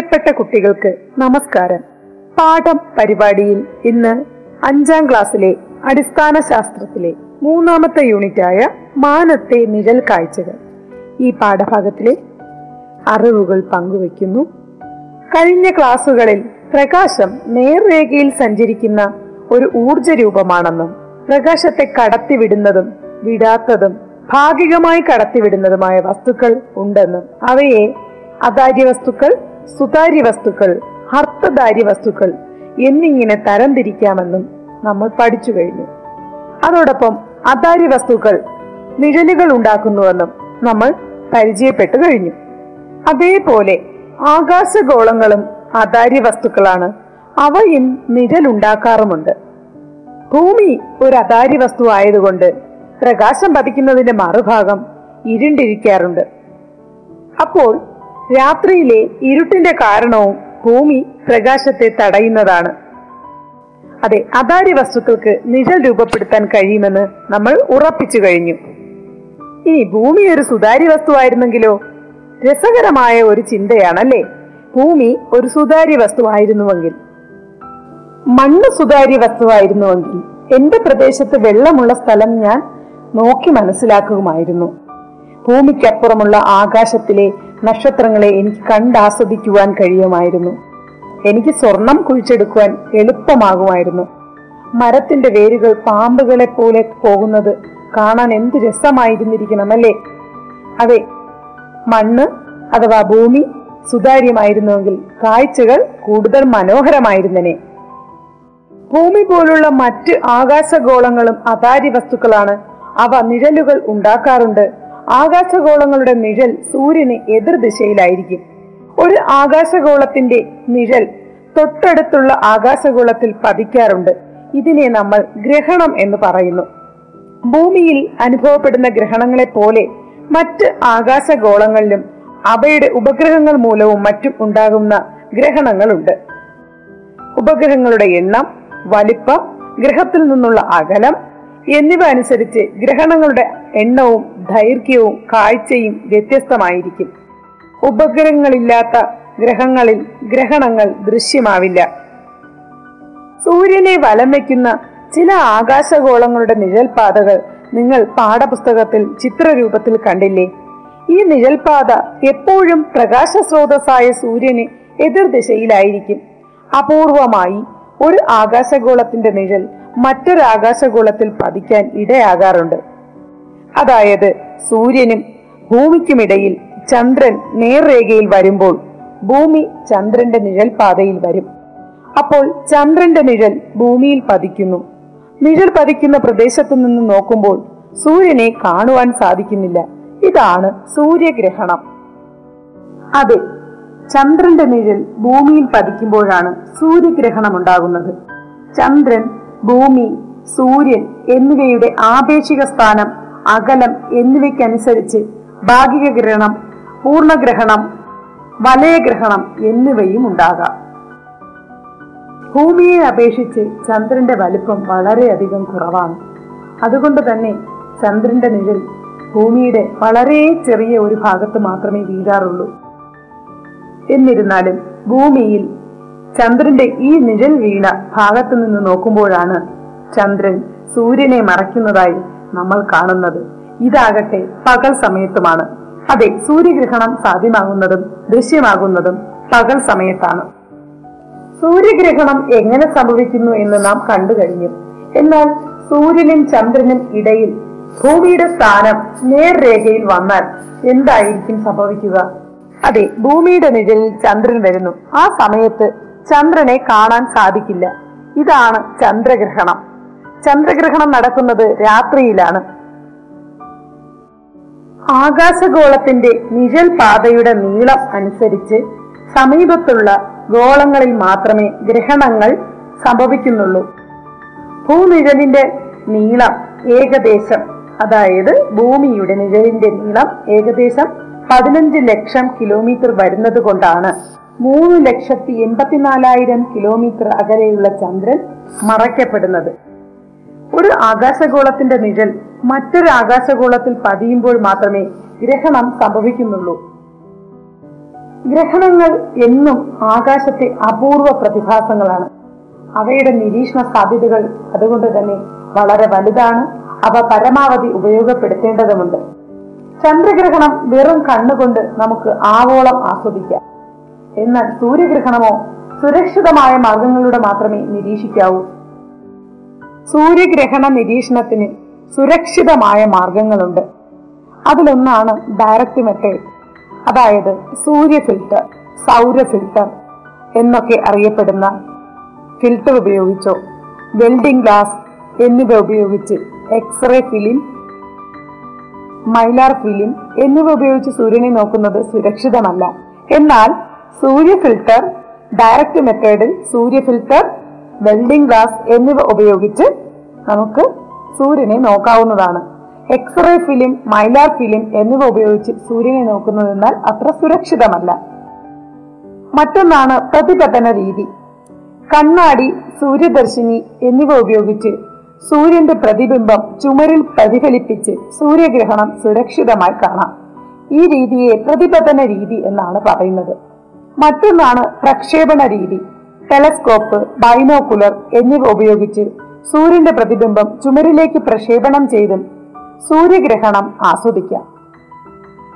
പ്രിയപ്പെട്ട കുട്ടികൾക്ക് നമസ്കാരം. പാഠം പരിപാടിയിൽ ഇന്ന് അഞ്ചാം ക്ലാസ്സിലെ അടിസ്ഥാന ശാസ്ത്രത്തിലെ മൂന്നാമത്തെ യൂണിറ്റായ മാനത്തെ നിഴൽ കാഴ്ചകൾ. ഈ പാഠഭാഗത്തിലെ അറിവുകൾ പങ്കുവയ്ക്കുന്നു. കഴിഞ്ഞ ക്ലാസ്സുകളിൽ പ്രകാശം നേർരേഖയിൽ സഞ്ചരിക്കുന്ന ഒരു ഊർജ രൂപമാണെന്നും പ്രകാശത്തെ കടത്തിവിടുന്നതും വിടാത്തതും ഭാഗികമായി കടത്തിവിടുന്നതുമായ വസ്തുക്കൾ ഉണ്ടെന്നും അവയെ അതാര്യ വസ്തുക്കൾ സുതാര്യ വസ്തുക്കൾ അർത്ഥധാര്യ വസ്തുക്കൾ എന്നിങ്ങനെ തരംതിരിക്കാമെന്നും നമ്മൾ പഠിച്ചു കഴിഞ്ഞു. അതോടൊപ്പം അതാര്യ വസ്തുക്കൾ നിഴലുകൾ ഉണ്ടാക്കുന്നുവെന്നും നമ്മൾ പരിചയപ്പെട്ടു കഴിഞ്ഞു. അതേപോലെ ആകാശഗോളങ്ങളും അതാര്യ വസ്തുക്കളാണ് അവയും നിഴലുണ്ടാക്കാറുമുണ്ട്. ഭൂമി ഒരു അതാര്യ വസ്തു ആയതുകൊണ്ട് പ്രകാശം പതിക്കുന്നതിന്റെ മറുഭാഗം ഇരുണ്ടിരിക്കാറുണ്ട്. അപ്പോൾ രാത്രിയിലെ ഇരുട്ടിന്റെ കാരണവും ഭൂമി പ്രകാശത്തെ തടയുന്നതാണ്. അതെ അതാര്യ വസ്തുക്കൾക്ക് നിഴൽ രൂപപ്പെടുത്താൻ കഴിയുമെന്ന് നമ്മൾ ഉറപ്പിച്ചു കഴിഞ്ഞു. ഇനി ഭൂമി ഒരു സുതാര്യ വസ്തുവായിരുന്നെങ്കിലോ? രസകരമായ ഒരു ചിന്തയാണല്ലേ? ഭൂമി ഒരു സുതാര്യ വസ്തുവായിരുന്നുവെങ്കിൽ. മണ്ണ് സുതാര്യ വസ്തുവായിരുന്നുവെങ്കിൽ. എന്റെ പ്രദേശത്ത് വെള്ളമുള്ള സ്ഥലം ഞാൻ നോക്കി മനസ്സിലാക്കുമായിരുന്നു. ഭൂമിക്കപ്പുറമുള്ള ആകാശത്തിലെ നക്ഷത്രങ്ങളെ എനിക്ക് കണ്ടാസ്വദിക്കുവാൻ കഴിയുമായിരുന്നു. എനിക്ക് സ്വർണം കുഴിച്ചെടുക്കുവാൻ എളുപ്പമാകുമായിരുന്നു. മരത്തിന്റെ വേരുകൾ പാമ്പുകളെ പോലെ പോകുന്നത് കാണാൻ എന്ത് രസമായിരുന്നിരിക്കണം അല്ലേ അതെ മണ്ണ് അഥവാ ഭൂമി സുതാര്യമായിരുന്നുവെങ്കിൽ കാഴ്ചകൾ കൂടുതൽ മനോഹരമായിരുന്നനെ. ഭൂമി പോലുള്ള മറ്റ് ആകാശഗോളങ്ങളും അതാര്യ വസ്തുക്കളാണ് അവ നിഴലുകൾ ഉണ്ടാക്കാറുണ്ട്. ആകാശഗോളങ്ങളുടെ നിഴൽ സൂര്യന് എതിർദിശയിലായിരിക്കും ഒരു ആകാശഗോളത്തിന്റെ നിഴൽ തൊട്ടടുത്തുള്ള ആകാശഗോളത്തിൽ പതിക്കാറുണ്ട്. ഇതിനെ നമ്മൾ ഗ്രഹണം എന്ന് പറയുന്നു. ഭൂമിയിൽ അനുഭവപ്പെടുന്ന ഗ്രഹണങ്ങളെ പോലെ മറ്റ് ആകാശഗോളങ്ങളിലും അവയുടെ ഉപഗ്രഹങ്ങൾ മൂലവും മറ്റും ഉണ്ടാകുന്ന ഗ്രഹണങ്ങളുണ്ട്. ഉപഗ്രഹങ്ങളുടെ എണ്ണം വലിപ്പം ഗ്രഹത്തിൽ നിന്നുള്ള അകലം എന്നിവ അനുസരിച്ച് ഗ്രഹണങ്ങളുടെ എണ്ണവും ദൈർഘ്യവും കാഴ്ചയും വ്യത്യസ്തമായിരിക്കും. ഉപഗ്രഹങ്ങളില്ലാത്ത ഗ്രഹങ്ങളിൽ ഗ്രഹണങ്ങൾ ദൃശ്യമാവില്ല. സൂര്യനെ വലം വയ്ക്കുന്ന ചില ആകാശഗോളങ്ങളുടെ നിഴൽപാതകൾ നിങ്ങൾ പാഠപുസ്തകത്തിൽ ചിത്രരൂപത്തിൽ കണ്ടില്ലേ? ഈ നിഴൽപാത എപ്പോഴും പ്രകാശ സ്രോതസ്സായ സൂര്യന് എതിർദിശയിലായിരിക്കും. അപൂർവമായി ഒരു ആകാശഗോളത്തിന്റെ നിഴൽ മറ്റൊരു ആകാശഗോളത്തിൽ പതിക്കാൻ ഇടയാകാറുണ്ട്. അതായത് സൂര്യനും ഭൂമിക്കുമിടയിൽ ചന്ദ്രൻ നേർരേഖയിൽ വരുമ്പോൾ ഭൂമി ചന്ദ്രന്റെ നിഴൽ പാതയിൽ വരും. അപ്പോൾ ചന്ദ്രന്റെ നിഴൽ ഭൂമിയിൽ പതിക്കുന്നു. നിഴൽ പതിക്കുന്ന പ്രദേശത്തു നിന്ന് നോക്കുമ്പോൾ സൂര്യനെ കാണുവാൻ സാധിക്കുന്നില്ല. ഇതാണ് സൂര്യഗ്രഹണം. അതെ ചന്ദ്രന്റെ നിഴൽ ഭൂമിയിൽ പതിക്കുമ്പോഴാണ് സൂര്യഗ്രഹണം ഉണ്ടാകുന്നത്. ചന്ദ്രൻ ഭൂമി സൂര്യൻ എന്നിവയുടെ ആപേക്ഷിക സ്ഥാനം അകലം എന്നിവയ്ക്കനുസരിച്ച് ഭാഗിക ഗ്രഹണം പൂർണഗ്രഹണം വലയഗ്രഹണം എന്നിവയും ഉണ്ടാകാം. ഭൂമിയെ അപേക്ഷിച്ച് ചന്ദ്രന്റെ വലിപ്പം വളരെയധികം കുറവാണ്. അതുകൊണ്ട് തന്നെ ചന്ദ്രന്റെ നിഴൽ ഭൂമിയുടെ വളരെ ചെറിയ ഒരു ഭാഗത്ത് മാത്രമേ വീഴാറുള്ളൂ. എന്നിരുന്നാലും ഭൂമിയിൽ ചന്ദ്രന്റെ ഈ നിഴൽ വീണ ഭാഗത്തു നിന്ന് നോക്കുമ്പോഴാണ് ചന്ദ്രൻ സൂര്യനെ മറയ്ക്കുന്നതായി നമ്മൾ കാണുന്നത്. ഇതാകട്ടെ പകൽ സമയത്തുമാണ്. അതെ സൂര്യഗ്രഹണം സാധ്യമാകുന്നതും ദൃശ്യമാകുന്നതും പകൽ സമയത്താണ്. സൂര്യഗ്രഹണം എങ്ങനെ സംഭവിക്കുന്നു എന്ന് നാം കണ്ടു കഴിഞ്ഞു. എന്നാൽ സൂര്യനും ചന്ദ്രനും ഇടയിൽ ഭൂമിയുടെ സ്ഥാനം നേർരേഖയിൽ വന്നാൽ എന്തായിരിക്കും സംഭവിക്കുക? അതെ ഭൂമിയുടെ നിഴലിൽ ചന്ദ്രൻ വരുന്നു. ആ സമയത്ത് ചന്ദ്രനെ കാണാൻ സാധിക്കില്ല. ഇതാണ് ചന്ദ്രഗ്രഹണം. ചന്ദ്രഗ്രഹണം നടക്കുന്നത് രാത്രിയിലാണ്. ആകാശഗോളത്തിന്റെ നിഴൽ പാതയുടെ നീളം അനുസരിച്ച് സമീപത്തുള്ള ഗോളങ്ങളിൽ മാത്രമേ ഗ്രഹണങ്ങൾ സംഭവിക്കുന്നുള്ളൂ. ഭൂനിഴലിന്റെ നീളം ഏകദേശം അതായത് ഭൂമിയുടെ നിഴലിന്റെ നീളം ഏകദേശം പതിനഞ്ച് ലക്ഷം കിലോമീറ്റർ വരുന്നത് കൊണ്ടാണ്. മൂന്ന് ലക്ഷത്തി എൺപത്തിനാലായിരം കിലോമീറ്റർ അകലെയുള്ള ചന്ദ്രൻ മറയ്ക്കപ്പെടുന്നത്. ഒരു ആകാശഗോളത്തിന്റെ നിഴൽ മറ്റൊരു ആകാശഗോളത്തിൽ പതിയുമ്പോൾ മാത്രമേ ഗ്രഹണം സംഭവിക്കുന്നുള്ളൂ. ഗ്രഹണങ്ങൾ എന്നും ആകാശത്തെ അപൂർവ പ്രതിഭാസങ്ങളാണ്. അവയുടെ നിരീക്ഷണ സാധ്യതകൾ അതുകൊണ്ട് തന്നെ വളരെ വലുതാണ്. അവ പരമാവധി ഉപയോഗപ്പെടുത്തേണ്ടതുണ്ട് ചന്ദ്രഗ്രഹണം വെറും കണ്ണുകൊണ്ട് നമുക്ക് ആവോളം ആസ്വദിക്കാം. എന്നാൽ സൂര്യഗ്രഹണമോ സുരക്ഷിതമായ മാർഗങ്ങളിലൂടെ മാത്രമേ നിരീക്ഷിക്കാവൂ. സൂര്യഗ്രഹണ നിരീക്ഷണത്തിന് സുരക്ഷിതമായ മാർഗങ്ങളുണ്ട്. അതിലൊന്നാണ് ഡയറക്റ്റ് മെത്തേഡ് അതായത് സൂര്യ ഫിൽട്ടർ സൗര ഫിൽട്ടർ എന്നൊക്കെ അറിയപ്പെടുന്ന ഫിൽട്ടർ ഉപയോഗിച്ചോ വെൽഡിംഗ് ഗ്ലാസ് എന്നിവ ഉപയോഗിച്ച് എക്സ്റേ ഫിലിം മൈലാർ ഫിലിം എന്നിവ ഉപയോഗിച്ച് സൂര്യനെ നോക്കുന്നത് സുരക്ഷിതമല്ല. എന്നാൽ സൂര്യ ഫിൽട്ടർ ഡയറക്റ്റ് മെത്തേഡിൽ സൂര്യ ഫിൽട്ടർ വെൽഡിംഗ് ഗ്ലാസ് എന്നിവ ഉപയോഗിച്ച് നമുക്ക് സൂര്യനെ നോക്കാവുന്നതാണ്. എക്സ്റേ ഫിലിം മൈലാർ ഫിലിം എന്നിവ ഉപയോഗിച്ച് സൂര്യനെ നോക്കുന്നതെന്നാൽ അത്ര സുരക്ഷിതമല്ല. മറ്റൊന്നാണ് പ്രതിപതന രീതി. കണ്ണാടി സൂര്യദർശിനി എന്നിവ ഉപയോഗിച്ച് സൂര്യന്റെ പ്രതിബിംബം ചുമരിൽ പ്രതിഫലിപ്പിച്ച് സൂര്യഗ്രഹണം സുരക്ഷിതമായി കാണാം. ഈ രീതിയെ പ്രതിപതന രീതി എന്നാണ് പറയുന്നത്. മറ്റൊന്നാണ് പ്രക്ഷേപണ രീതി. ടെലസ്കോപ്പ് ബൈനോക്കുലർ എന്നിവ ഉപയോഗിച്ച് സൂര്യന്റെ പ്രതിബിംബം ചുമരിലേക്ക് പ്രക്ഷേപണം ചെയ്തും സൂര്യഗ്രഹണം ആസ്വദിക്കാം.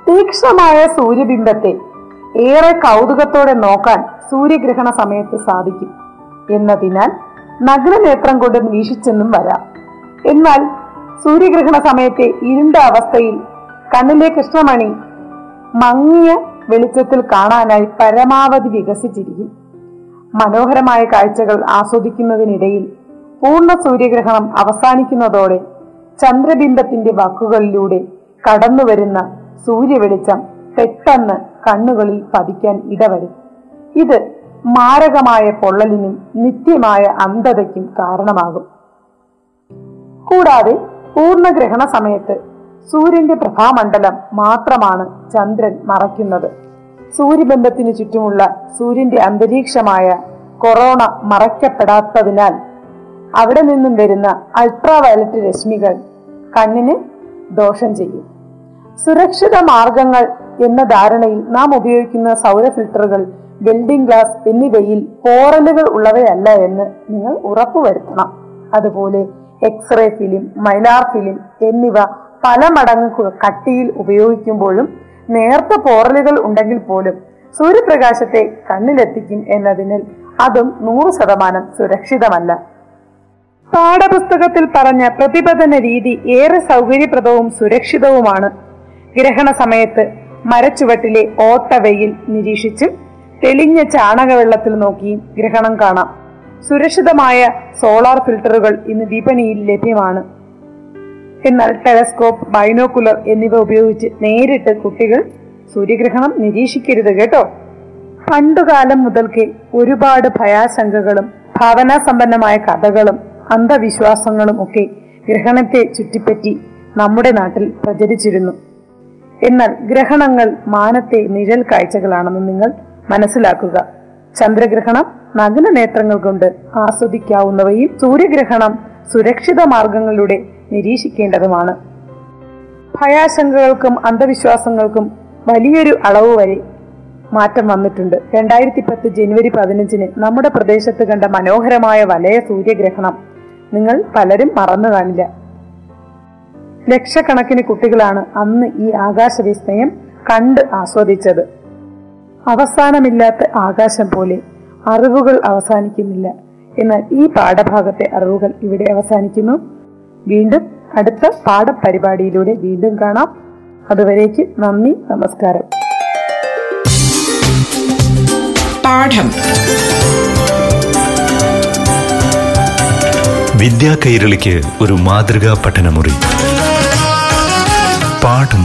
തീക്ഷണമായ സൂര്യബിംബത്തെ ഏറെ കൗതുകത്തോടെ നോക്കാൻ സൂര്യഗ്രഹണ സമയത്ത് സാധിക്കും. എന്നതിനാൽ നഗ്നനേത്രം കൊണ്ട് വീക്ഷിച്ചെന്നും വരാം. എന്നാൽ സൂര്യഗ്രഹണ സമയത്തെ ഇരുണ്ട അവസ്ഥയിൽ കണ്ണിലെ കൃഷ്ണമണി മങ്ങിയ വെളിച്ചത്തിൽ കാണാനായി പരമാവധി വികസിച്ചിരിക്കും. മനോഹരമായ കാഴ്ചകൾ ആസ്വദിക്കുന്നതിനിടയിൽ പൂർണ സൂര്യഗ്രഹണം അവസാനിക്കുന്നതോടെ ചന്ദ്രബിംബത്തിന്റെ വാക്കുകളിലൂടെ കടന്നുവരുന്ന സൂര്യവെളിച്ചം പെട്ടെന്ന് കണ്ണുകളിൽ പതിക്കാൻ ഇടവരും. ഇത് മാരകമായ പൊള്ളലിനും നിത്യമായ അന്ധതയ്ക്കും കാരണമാകും. കൂടാതെ പൂർണഗ്രഹണ സമയത്ത് സൂര്യന്റെ പ്രഭാമണ്ഡലം മാത്രമാണ് ചന്ദ്രൻ മറയ്ക്കുന്നത്. സൂര്യബന്ധത്തിനു ചുറ്റുമുള്ള സൂര്യന്റെ അന്തരീക്ഷമായ കൊറോണ മറയ്ക്കപ്പെടാത്തതിനാൽ അവിടെ നിന്നും വരുന്ന അൾട്രാവയലറ്റ് രശ്മികൾ കണ്ണിന് ദോഷം ചെയ്യും. സുരക്ഷിത മാർഗങ്ങൾ എന്ന ധാരണയിൽ നാം ഉപയോഗിക്കുന്ന സൗര ഫിൽട്ടറുകൾ വെൽഡിംഗ് ഗ്ലാസ് എന്നിവയിൽ പോറലുകൾ ഉള്ളവയല്ല എന്ന് നിങ്ങൾ ഉറപ്പുവരുത്തണം. അതുപോലെ എക്സ്റേ ഫിലിം മൈലാർ ഫിലിം എന്നിവ പല മടങ്ങ് കട്ടിയിൽ ഉപയോഗിക്കുമ്പോഴും നേർത്ത പോറലുകൾ ഉണ്ടെങ്കിൽ പോലും സൂര്യപ്രകാശത്തെ കണ്ണിലെത്തിക്കും എന്നതിനാൽ അതും നൂറ് ശതമാനം സുരക്ഷിതമല്ല. പാഠപുസ്തകത്തിൽ പറഞ്ഞ പ്രതിപതന രീതി ഏറെ സൗകര്യപ്രദവും സുരക്ഷിതവുമാണ്. ഗ്രഹണ സമയത്ത് മരച്ചുവട്ടിലെ ഓട്ടവയിൽ നിരീക്ഷിച്ച് തെളിഞ്ഞ ചാണകവെള്ളത്തിൽ നോക്കി ഗ്രഹണം കാണാം. സുരക്ഷിതമായ സോളാർ ഫിൽട്ടറുകൾ ഇന്ന് വിപണിയിൽ ലഭ്യമാണ്. എന്നാൽ ടെലസ്കോപ്പ് ബൈനോക്കുലർ എന്നിവ ഉപയോഗിച്ച് നേരിട്ട് കുട്ടികൾ സൂര്യഗ്രഹണം നിരീക്ഷിക്കരുത് കേട്ടോ. പണ്ടുകാലം മുതൽക്കേ ഒരുപാട് ഭയാശങ്കകളും ഭാവനാസമ്പന്നമായ കഥകളും അന്ധവിശ്വാസങ്ങളും ഒക്കെ ഗ്രഹണത്തെ ചുറ്റിപ്പറ്റി നമ്മുടെ നാട്ടിൽ പ്രചരിച്ചിരുന്നു. എന്നാൽ ഗ്രഹണങ്ങൾ മാനത്തെ നിഴൽ കാഴ്ചകളാണെന്ന് നിങ്ങൾ മനസ്സിലാക്കുക. ചന്ദ്രഗ്രഹണം നഗ്ന നേത്രങ്ങൾ കൊണ്ട് ആസ്വദിക്കാവുന്നവയും സൂര്യഗ്രഹണം സുരക്ഷിത മാർഗങ്ങളിലൂടെ നിരീക്ഷിക്കേണ്ടതുമാണ്. ഭയാശങ്കകൾക്കും അന്ധവിശ്വാസങ്ങൾക്കും വലിയൊരു അളവ് വരെ മാറ്റം വന്നിട്ടുണ്ട്. രണ്ടായിരത്തി പത്ത് ജനുവരി പതിനഞ്ചിന് നമ്മുടെ പ്രദേശത്ത് കണ്ട മനോഹരമായ വലയ സൂര്യഗ്രഹണം നിങ്ങൾ പലരും മറന്നു കാണില്ല. ലക്ഷക്കണക്കിന് കുട്ടികളാണ് അന്ന് ഈ ആകാശവിസ്മയം കണ്ട് ആസ്വദിച്ചത്. അവസാനമില്ലാത്ത ആകാശം പോലെ അറിവുകൾ അവസാനിക്കുന്നില്ല. എന്നാൽ ഈ പാഠഭാഗത്തെ അറിവുകൾ ഇവിടെ അവസാനിക്കുന്നു. വീണ്ടും അടുത്ത പാഠപരിപാടിയിലൂടെ വീണ്ടും കാണാം. അതുവരേക്ക് നന്ദി നമസ്കാരം. പാഠം. വിദ്യാ കൈരളിക്ക് ഒരു മാതൃകാ പഠനമുറി. പാഠം.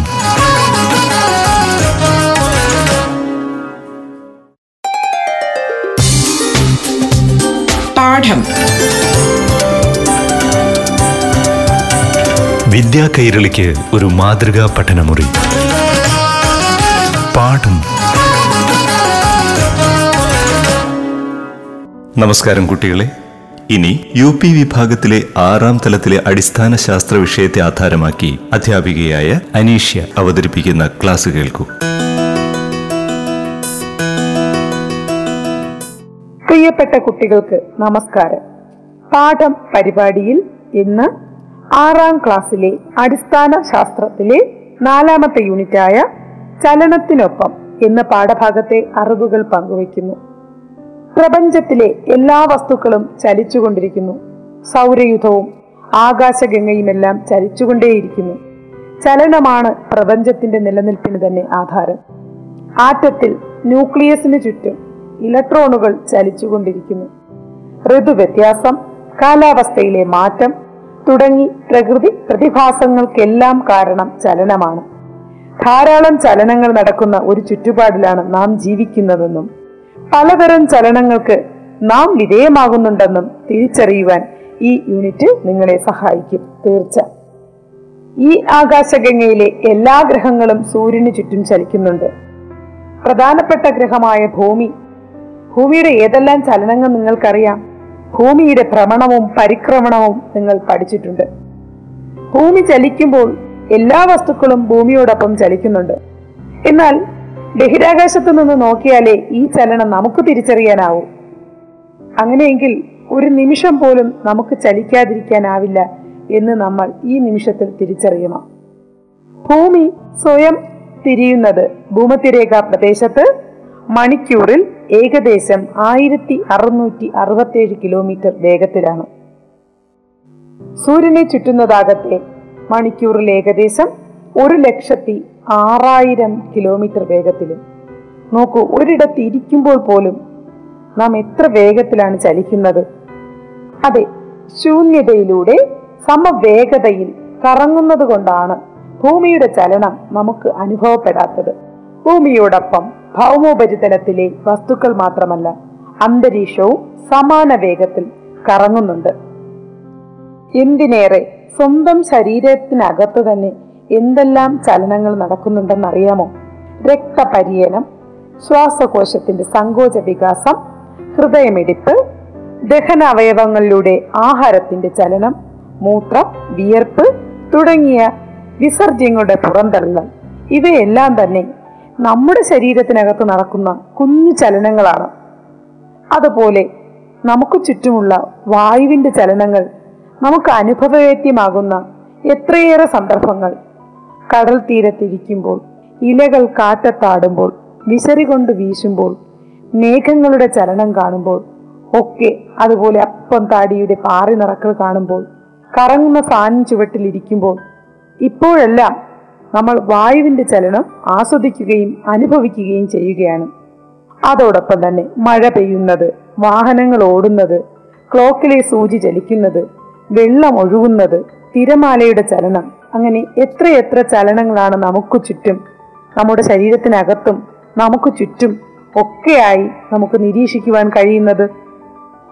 വിദ്യാ കൈരളിക്ക് ഒരു മാതൃകാ പഠനമുറി. പാഠം. നമസ്കാരം കുട്ടികളെ. ഇനി യു പി വിഭാഗത്തിലെ ആറാം തലത്തിലെ അടിസ്ഥാന ശാസ്ത്ര വിഷയത്തെ ആധാരമാക്കി അധ്യാപികയായ അനീഷ്യ അവതരിപ്പിക്കുന്ന ക്ലാസ് കേൾക്കൂ. പ്രിയപ്പെട്ട കുട്ടികൾക്ക് നമസ്കാരം. പാഠം പരിപാടിയിൽ ഇന്ന് ആറാം ക്ലാസ്സിലെ അടിസ്ഥാന ശാസ്ത്രത്തിലെ നാലാമത്തെ യൂണിറ്റായ ചലനത്തിനൊപ്പം എന്ന പാഠഭാഗത്തെ അറിവുകൾ പങ്കുവയ്ക്കുന്നു. പ്രപഞ്ചത്തിലെ എല്ലാ വസ്തുക്കളും ചലിച്ചുകൊണ്ടിരിക്കുന്നു. സൗരയുധവും ആകാശഗംഗയുമെല്ലാം ചലിച്ചുകൊണ്ടേയിരിക്കുന്നു. ചലനമാണ് പ്രപഞ്ചത്തിന്റെ നിലനിൽപ്പിന് തന്നെ ആധാരം. ആറ്റത്തിൽ ന്യൂക്ലിയസിന് ചുറ്റും ഇലക്ട്രോണുകൾ ചലിച്ചുകൊണ്ടിരിക്കുന്നു. ഋതുവ്യത്യാസം കാലാവസ്ഥയിലെ മാറ്റം തുടങ്ങി പ്രകൃതി പ്രതിഭാസങ്ങൾക്കെല്ലാം കാരണം ചലനമാണ്. ധാരാളം ചലനങ്ങൾ നടക്കുന്ന ഒരു ചുറ്റുപാടിലാണ് നാം ജീവിക്കുന്നതെന്നും പലതരം ചലനങ്ങൾക്ക് നാം വിധേയമാകുന്നുണ്ടെന്നും തിരിച്ചറിയുവാൻ ഈ യൂണിറ്റ് നിങ്ങളെ സഹായിക്കും തീർച്ച ഈ ആകാശഗംഗയിലെ എല്ലാ ഗ്രഹങ്ങളും സൂര്യന് ചുറ്റും ചലിക്കുന്നുണ്ട്. പ്രധാനപ്പെട്ട ഗ്രഹമായ ഭൂമി ഭൂമിയുടെ ഏതെല്ലാം ചലനങ്ങൾ നിങ്ങൾക്കറിയാം? ഭൂമിയുടെ ഭ്രമണവും പരിക്രമണവും നിങ്ങൾ പഠിച്ചിട്ടുണ്ട്. ഭൂമി ചലിക്കുമ്പോൾ എല്ലാ വസ്തുക്കളും ഭൂമിയോടൊപ്പം ചലിക്കുന്നുണ്ട്. എന്നാൽ ബഹിരാകാശത്തു നിന്ന് നോക്കിയാലേ ഈ ചലനം നമുക്ക് തിരിച്ചറിയാനാവൂ. അങ്ങനെയെങ്കിൽ ഒരു നിമിഷം പോലും നമുക്ക് ചലിക്കാതിരിക്കാനാവില്ല എന്ന് നമ്മൾ ഈ നിമിഷത്തിൽ തിരിച്ചറിയണം. ഭൂമി സ്വയം തിരിയുന്നത് ഭൂമത്തിരേഖ പ്രദേശത്ത് മണിക്കൂറിൽ ഏകദേശം ആയിരത്തി അറുന്നൂറ്റി അറുപത്തേഴ് കിലോമീറ്റർ വേഗത്തിലാണ്. സൂര്യനെ ചുറ്റുന്നതാകട്ടെ മണിക്കൂറിൽ ഏകദേശം ഒരു ലക്ഷത്തി ആറായിരം കിലോമീറ്റർ വേഗത്തിലും. നോക്കൂ ഒരിടത്ത് ഇരിക്കുമ്പോൾ പോലും നാം എത്ര വേഗത്തിലാണ് ചലിക്കുന്നത്. അതെ ശൂന്യതയിലൂടെ സമവേഗതയിൽ കറങ്ങുന്നത് കൊണ്ടാണ് ഭൂമിയുടെ ചലനം നമുക്ക് അനുഭവപ്പെടാത്തത്. ഭൂമിയോടൊപ്പം ഭൗമോപരിതലത്തിലെ വസ്തുക്കൾ മാത്രമല്ല അന്തരീക്ഷവും സമാന വേഗത്തിൽ കറങ്ങുന്നുണ്ട്. എന്തിനേറെ സ്വന്തം ശരീരത്തിനകത്ത് തന്നെ എന്തെല്ലാം ചലനങ്ങൾ നടക്കുന്നുണ്ടെന്നറിയാമോ? രക്തപര്യനം ശ്വാസകോശത്തിന്റെ സങ്കോച വികാസം ഹൃദയമിടിപ്പ് ദഹനാവയവങ്ങളിലൂടെ ആഹാരത്തിന്റെ ചലനം മൂത്രം വിയർപ്പ് തുടങ്ങിയ വിസർജ്യങ്ങളുടെ പുറന്തള്ളൽ. ഇവയെല്ലാം തന്നെ നമ്മുടെ ശരീരത്തിനകത്ത് നടക്കുന്ന കുഞ്ഞു ചലനങ്ങളാണ്. അതുപോലെ നമുക്ക് ചുറ്റുമുള്ള വായുവിന്റെ ചലനങ്ങൾ നമുക്ക് അനുഭവവേദ്യമാകുന്ന എത്രയേറെ സന്ദർഭങ്ങൾ. കടൽ തീരത്തിരിക്കുമ്പോൾ ഇലകൾ കാറ്റത്താടുമ്പോൾ വിശറി കൊണ്ട് വീശുമ്പോൾ മേഘങ്ങളുടെ ചലനം കാണുമ്പോൾ ഒക്കെ അതുപോലെ അപ്പം താടിയുടെ പാറി നിറക്കൽ കാണുമ്പോൾ കറങ്ങുന്ന ഫാൻ ചുവട്ടിലിരിക്കുമ്പോൾ ഇപ്പോഴെല്ലാം നമ്മൾ വായുവിന്റെ ചലനം ആസ്വദിക്കുകയും അനുഭവിക്കുകയും ചെയ്യുകയാണ്. അതോടൊപ്പം തന്നെ മഴ പെയ്യുന്നത് വാഹനങ്ങൾ ഓടുന്നത് ക്ലോക്കിലെ സൂചി ചലിക്കുന്നത് വെള്ളം ഒഴുകുന്നത് തിരമാലയുടെ ചലനം അങ്ങനെ എത്രയെത്ര ചലനങ്ങളാണ് നമുക്ക് ചുറ്റും നമ്മുടെ ശരീരത്തിനകത്തും നമുക്ക് ചുറ്റും ഒക്കെയായി നമുക്ക് നിരീക്ഷിക്കുവാൻ കഴിയുന്നത്?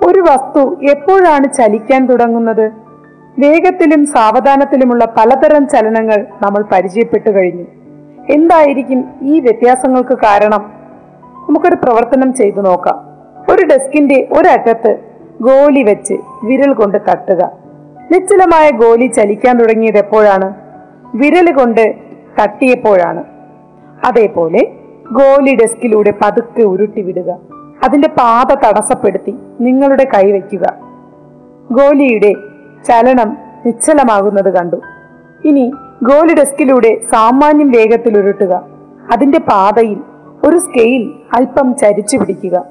ഒരു വസ്തു എപ്പോഴാണ് ചലിക്കാൻ തുടങ്ങുന്നത്? വേഗത്തിലും സാവധാനത്തിലുമുള്ള പലതരം ചലനങ്ങൾ നമ്മൾ പരിചയപ്പെട്ടു കഴിഞ്ഞു. എന്തായിരിക്കും ഈ വ്യത്യാസങ്ങൾക്ക് കാരണം? നമുക്കൊരു പ്രവർത്തനം ചെയ്തു നോക്കാം. ഒരു ഡെസ്കിന്റെ ഒരറ്റത്ത് ഗോലി വെച്ച് വിരൽ കൊണ്ട് തട്ടുക. നിശ്ചലമായ ഗോലി ചലിക്കാൻ തുടങ്ങിയത് എപ്പോഴാണ്? വിരൽ കൊണ്ട് തട്ടിയപ്പോഴാണ്. അതേപോലെ ഗോലി ഡെസ്കിലൂടെ പതുക്കെ ഉരുട്ടി വിടുക. അതിന്റെ പാത തടസ്സപ്പെടുത്തി നിങ്ങളുടെ കൈവയ്ക്കുക ഗോലിയുടെ ചലനം നിശ്ചലമാകുന്നത് കണ്ടു. ഇനി ഗോലി ഡെസ്കിലൂടെ സാമാന്യം വേഗത്തിൽ ഉരുട്ടുക. അതിന്റെ പാതയിൽ ഒരു സ്കെയിൽ അല്പം ചരിച്ചു പിടിക്കുക.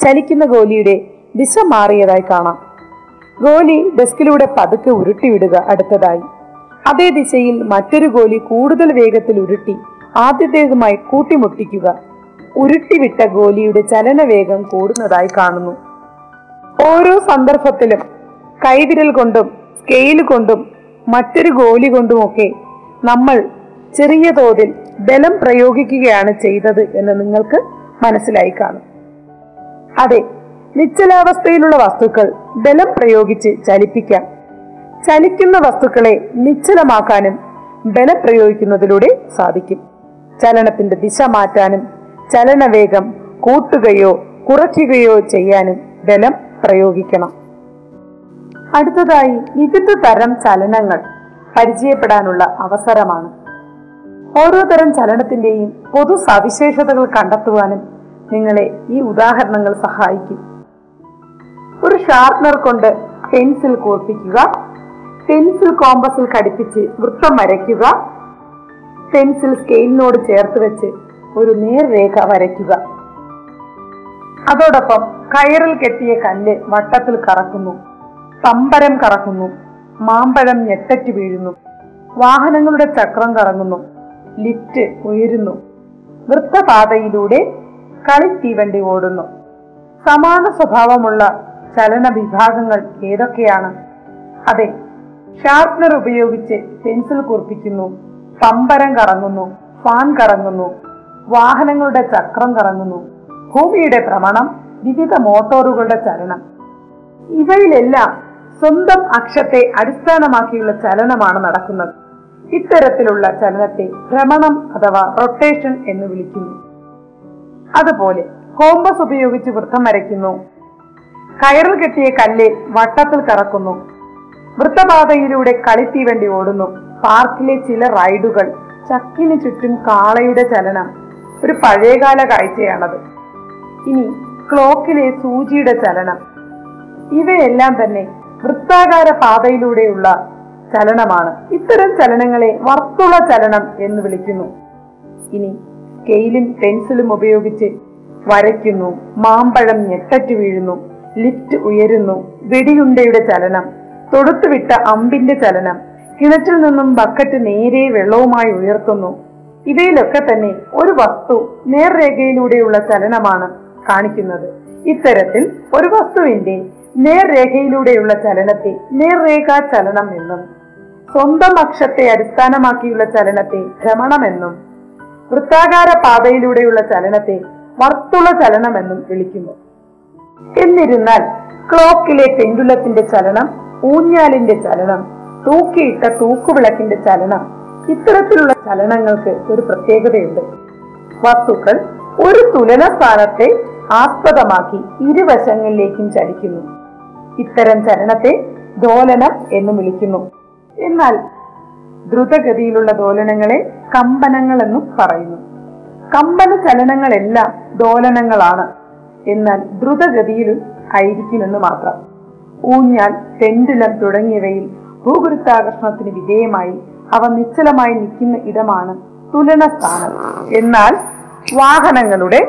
ചലിക്കുന്ന ഗോലിയുടെ ദിശ മാറിയതായി കാണാം. ഗോലി ഡെസ്കിലൂടെ പതുക്കെ ഉരുട്ടിവിടുക അടുത്തതായി. അതേ ദിശയിൽ മറ്റൊരു ഗോലി കൂടുതൽ വേഗത്തിൽ ഉരുട്ടി ആദ്യത്തേതുമായി കൂട്ടിമുട്ടിക്കുക. ഉരുട്ടിവിട്ട ഗോലിയുടെ ചലനവേഗം കൂടുന്നതായി കാണുന്നു. ഓരോ സന്ദർഭത്തിലും കൈവിരൽ കൊണ്ടും സ്കെയിൽ കൊണ്ടും മറ്റൊരു ഗോലി കൊണ്ടുമൊക്കെ നമ്മൾ ചെറിയ തോതിൽ ബലം പ്രയോഗിക്കുകയാണ് ചെയ്തത് എന്ന് നിങ്ങൾക്ക് മനസ്സിലായി കാണും. അതെ നിശ്ചലാവസ്ഥയിലുള്ള വസ്തുക്കൾ ബലം പ്രയോഗിച്ച് ചലിപ്പിക്കാം. ചലിക്കുന്ന വസ്തുക്കളെ നിശ്ചലമാക്കാനും ബലം പ്രയോഗിക്കുന്നതിലൂടെ സാധിക്കും. ചലനത്തിന്റെ ദിശ മാറ്റാനും ചലനവേഗം കൂട്ടുകയോ കുറയ്ക്കുകയോ ചെയ്യാനും ബലം പ്രയോഗിക്കണം. അടുത്തതായി വിവിധ തരം ചലനങ്ങൾ പരിചയപ്പെടാനുള്ള അവസരമാണ്. ഓരോ തരം ചലനത്തിന്റെയും പൊതു സവിശേഷതകൾ കണ്ടെത്തുവാനും നിങ്ങളെ ഈ ഉദാഹരണങ്ങൾ സഹായിക്കും. ഒരു ഷാർപ്നർ കൊണ്ട് പെൻസിൽ കോർപ്പിക്കുക പെൻസിൽ കോമ്പസിൽ ഘടിപ്പിച്ച് വൃത്തം വരയ്ക്കുക പെൻസിൽ സ്കെയിലിനോട് ചേർത്ത് വെച്ച് ഒരു നേർരേഖ വരയ്ക്കുക. അതോടൊപ്പം കയറിൽ കെട്ടിയ കല്ല് വട്ടത്തിൽ കറക്കുന്നു. പമ്പരം കറക്കുന്നു. മാമ്പഴം ഞെട്ടറ്റ് വീഴുന്നു. വാഹനങ്ങളുടെ ചക്രം കറങ്ങുന്നു. ലിഫ്റ്റ് ഉയരുന്നു. വൃത്തപാതയിലൂടെ കളിത്തീവണ്ടി ഓടുന്നു. സമാന സ്വഭാവമുള്ള ചലന വിഭാഗങ്ങൾ ഏതൊക്കെയാണ്? അതെ ഷാർപ്നർ ഉപയോഗിച്ച് പെൻസിൽ കുറിപ്പിക്കുന്നു. പമ്പരം കറങ്ങുന്നു. ഫാൻ കറങ്ങുന്നു. വാഹനങ്ങളുടെ ചക്രം കറങ്ങുന്നു. ഭൂമിയുടെ ഭ്രമണം വിവിധ മോട്ടോറുകളുടെ ചലനം. ഇവയിലെല്ലാം സ്വന്തം അക്ഷത്തെ അടിസ്ഥാനമാക്കിയുള്ള ചലനമാണ് നടക്കുന്നത്. ഇത്തരത്തിലുള്ള ചലനത്തെ ഭ്രമണം അഥവാ റൊട്ടേഷൻ എന്ന് വിളിക്കുന്നു. അതുപോലെ കോമ്പസ് ഉപയോഗിച്ച് വൃത്തം വരയ്ക്കുന്നു. കയറിൽ കെട്ടിയ കല്ല് വട്ടത്തിൽ കറക്കുന്നു. വൃത്തപാതയിലൂടെ കളിത്തീവണ്ടി ഓടുന്നു. പാർക്കിലെ ചില റൈഡുകൾ ചക്കിന് ചുറ്റും കാളയുടെ ചലനം ഒരു പഴയകാല കാഴ്ചയാണത്. ഇനി ക്ലോക്കിലെ സൂചിയുടെ ചലനം. ഇവയെല്ലാം തന്നെ വൃത്താകാര പാതയിലൂടെയുള്ള ചലനമാണ്. ഇത്തരം ചലനങ്ങളെ വർത്തുള ചലനം എന്ന് വിളിക്കുന്നു. ഇനി സ്കെയിലും പെൻസിലും ഉപയോഗിച്ച് വരയ്ക്കുന്നു മാമ്പഴം ഞെട്ടറ്റ് വീഴുന്നു ലിഫ്റ്റ് ഉയരുന്നു വെടിയുണ്ടയുടെ ചലനം തൊടുത്തുവിട്ട അമ്പിന്റെ ചലനം കിണറ്റിൽ നിന്നും ബക്കറ്റ് നേരെ വെള്ളവുമായി ഉയർത്തുന്നു. ഇവയിലൊക്കെ തന്നെ ഒരു വസ്തു നേർരേഖയിലൂടെയുള്ള ചലനമാണ് കാണിക്കുന്നത്. ഇത്തരത്തിൽ ഒരു വസ്തുവിന്റെ നേർരേഖയിലൂടെയുള്ള ചലനത്തെ നേർരേഖാ ചലനം എന്നും സ്വന്തം അക്ഷത്തെ അടിസ്ഥാനമാക്കിയുള്ള ചലനത്തെ ഭ്രമണമെന്നും വൃത്താകാര പാതയിലൂടെയുള്ള ചലനത്തെ വർത്തുള ചലനമെന്നും വിളിക്കുന്നു. എന്നിരുന്നാൽ ക്ലോക്കിലെ പെൻഡുലത്തിന്റെ ചലനം ഊഞ്ഞാലിന്റെ ചലനം തൂക്കിയിട്ട തൂക്കുവിളക്കിന്റെ ചലനം ഇത്തരത്തിലുള്ള ചലനങ്ങൾക്ക് ഒരു പ്രത്യേകതയുണ്ട്. വസ്തുക്കൾ ഒരു തുലന സ്ഥാനത്തെ ആസ്പദമാക്കി ഇരുവശങ്ങളിലേക്കും ചലിക്കുന്നു. ഇത്തരം ചരണത്തെ ദോലനം എന്ന് വിളിക്കുന്നു. എന്നാൽ ദ്രുതഗതിയിലുള്ള ദോലനങ്ങളെ കമ്പനങ്ങൾ എന്നും പറയുന്നു. കമ്പന ചലനങ്ങളെല്ലാം ദോലനങ്ങളാണ്. എന്നാൽ ദ്രുതഗതിയിലും ആയിരിക്കുമെന്ന് മാത്രം. ഊഞ്ഞാൽ പെൻഡുലം തുടങ്ങിയവയിൽ ഭൂഗുരുത്താകർഷണത്തിന് വിധേയമായി അവ നിശ്ചലമായി നിൽക്കുന്ന ഇടമാണ് തുലന സ്ഥാനം എന്നാൽ വാഹനങ്ങളുടെ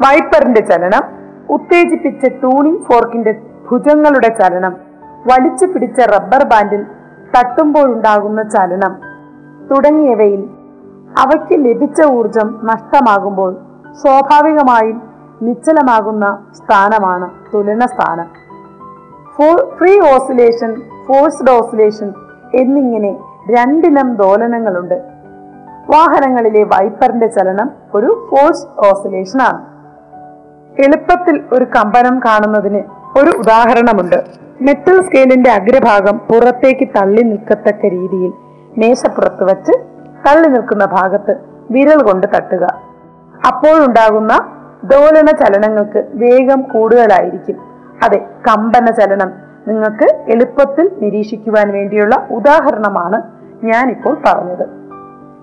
വൈപ്പറിന്റെ ചലനം ഉത്തേജിപ്പിച്ച ടൂണിംഗ് ഫോർക്കിന്റെ ഭുജങ്ങളുടെ ചലനം. വലിച്ചു പിടിച്ച റബ്ബർ ബാൻഡിൽ തട്ടുമ്പോഴുണ്ടാകുന്ന ചലനം. തുടങ്ങിയവയിൽ അവയ്ക്ക് ലഭിച്ച ഊർജം നഷ്ടമാകുമ്പോൾ സ്വാഭാവികമായും നിശ്ചലമാകുന്ന സ്ഥാനമാണ് തുലന സ്ഥാനം. ഫ്രീ ഓസിലേഷൻ ഫോഴ്സ്ഡ് ഓസിലേഷൻ എന്നിങ്ങനെ രണ്ടിനം ദോലനങ്ങളുണ്ട്. വാഹനങ്ങളിലെ വൈപ്പറിന്റെ ചലനം ഒരു ഫോഴ്സ് ഓസിലേഷൻ ആണ് എളുപ്പത്തിൽ ഒരു കമ്പനം കാണുന്നതിന് ഒരു ഉദാഹരണമുണ്ട്. മെറ്റൽ സ്കെയിലിന്റെ അഗ്രഭാഗം പുറത്തേക്ക് തള്ളി നിൽക്കത്തക്ക രീതിയിൽ മേശപ്പുറത്ത് വച്ച് തള്ളി നിൽക്കുന്ന ഭാഗത്ത് വിരൽ കൊണ്ട് തട്ടുക. അപ്പോഴുണ്ടാകുന്ന ദോലന ചലനങ്ങൾക്ക് വേഗം കൂടുതലായിരിക്കും. അതെ കമ്പന ചലനം നിങ്ങൾക്ക് എളുപ്പത്തിൽ നിരീക്ഷിക്കുവാൻ വേണ്ടിയുള്ള ഉദാഹരണമാണ് ഞാനിപ്പോൾ പറഞ്ഞത്.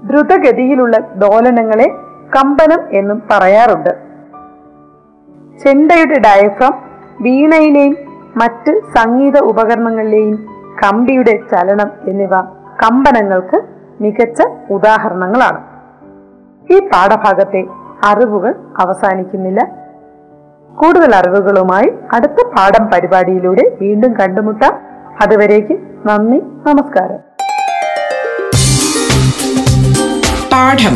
ദ്രുതഗതിയിലുള്ള ദോലനങ്ങളെ കമ്പനം എന്നും പറയാറുണ്ട്. ചെണ്ടയുടെ ഡയഫ്രം വീണയിലെയും മറ്റ് സംഗീത ഉപകരണങ്ങളിലെയും കമ്പിയുടെ ചലനം എന്നിവ കമ്പനങ്ങൾക്ക് മികച്ച ഉദാഹരണങ്ങളാണ്. ഈ പാഠഭാഗത്തെ അറിവുകൾ അവസാനിക്കുന്നില്ല. കൂടുതൽ അറിവുകളുമായി അടുത്ത പാഠം പരിപാടിയിലൂടെ വീണ്ടും കണ്ടുമുട്ടാം. അതുവരേക്ക് നന്ദി നമസ്കാരം. പാഠം.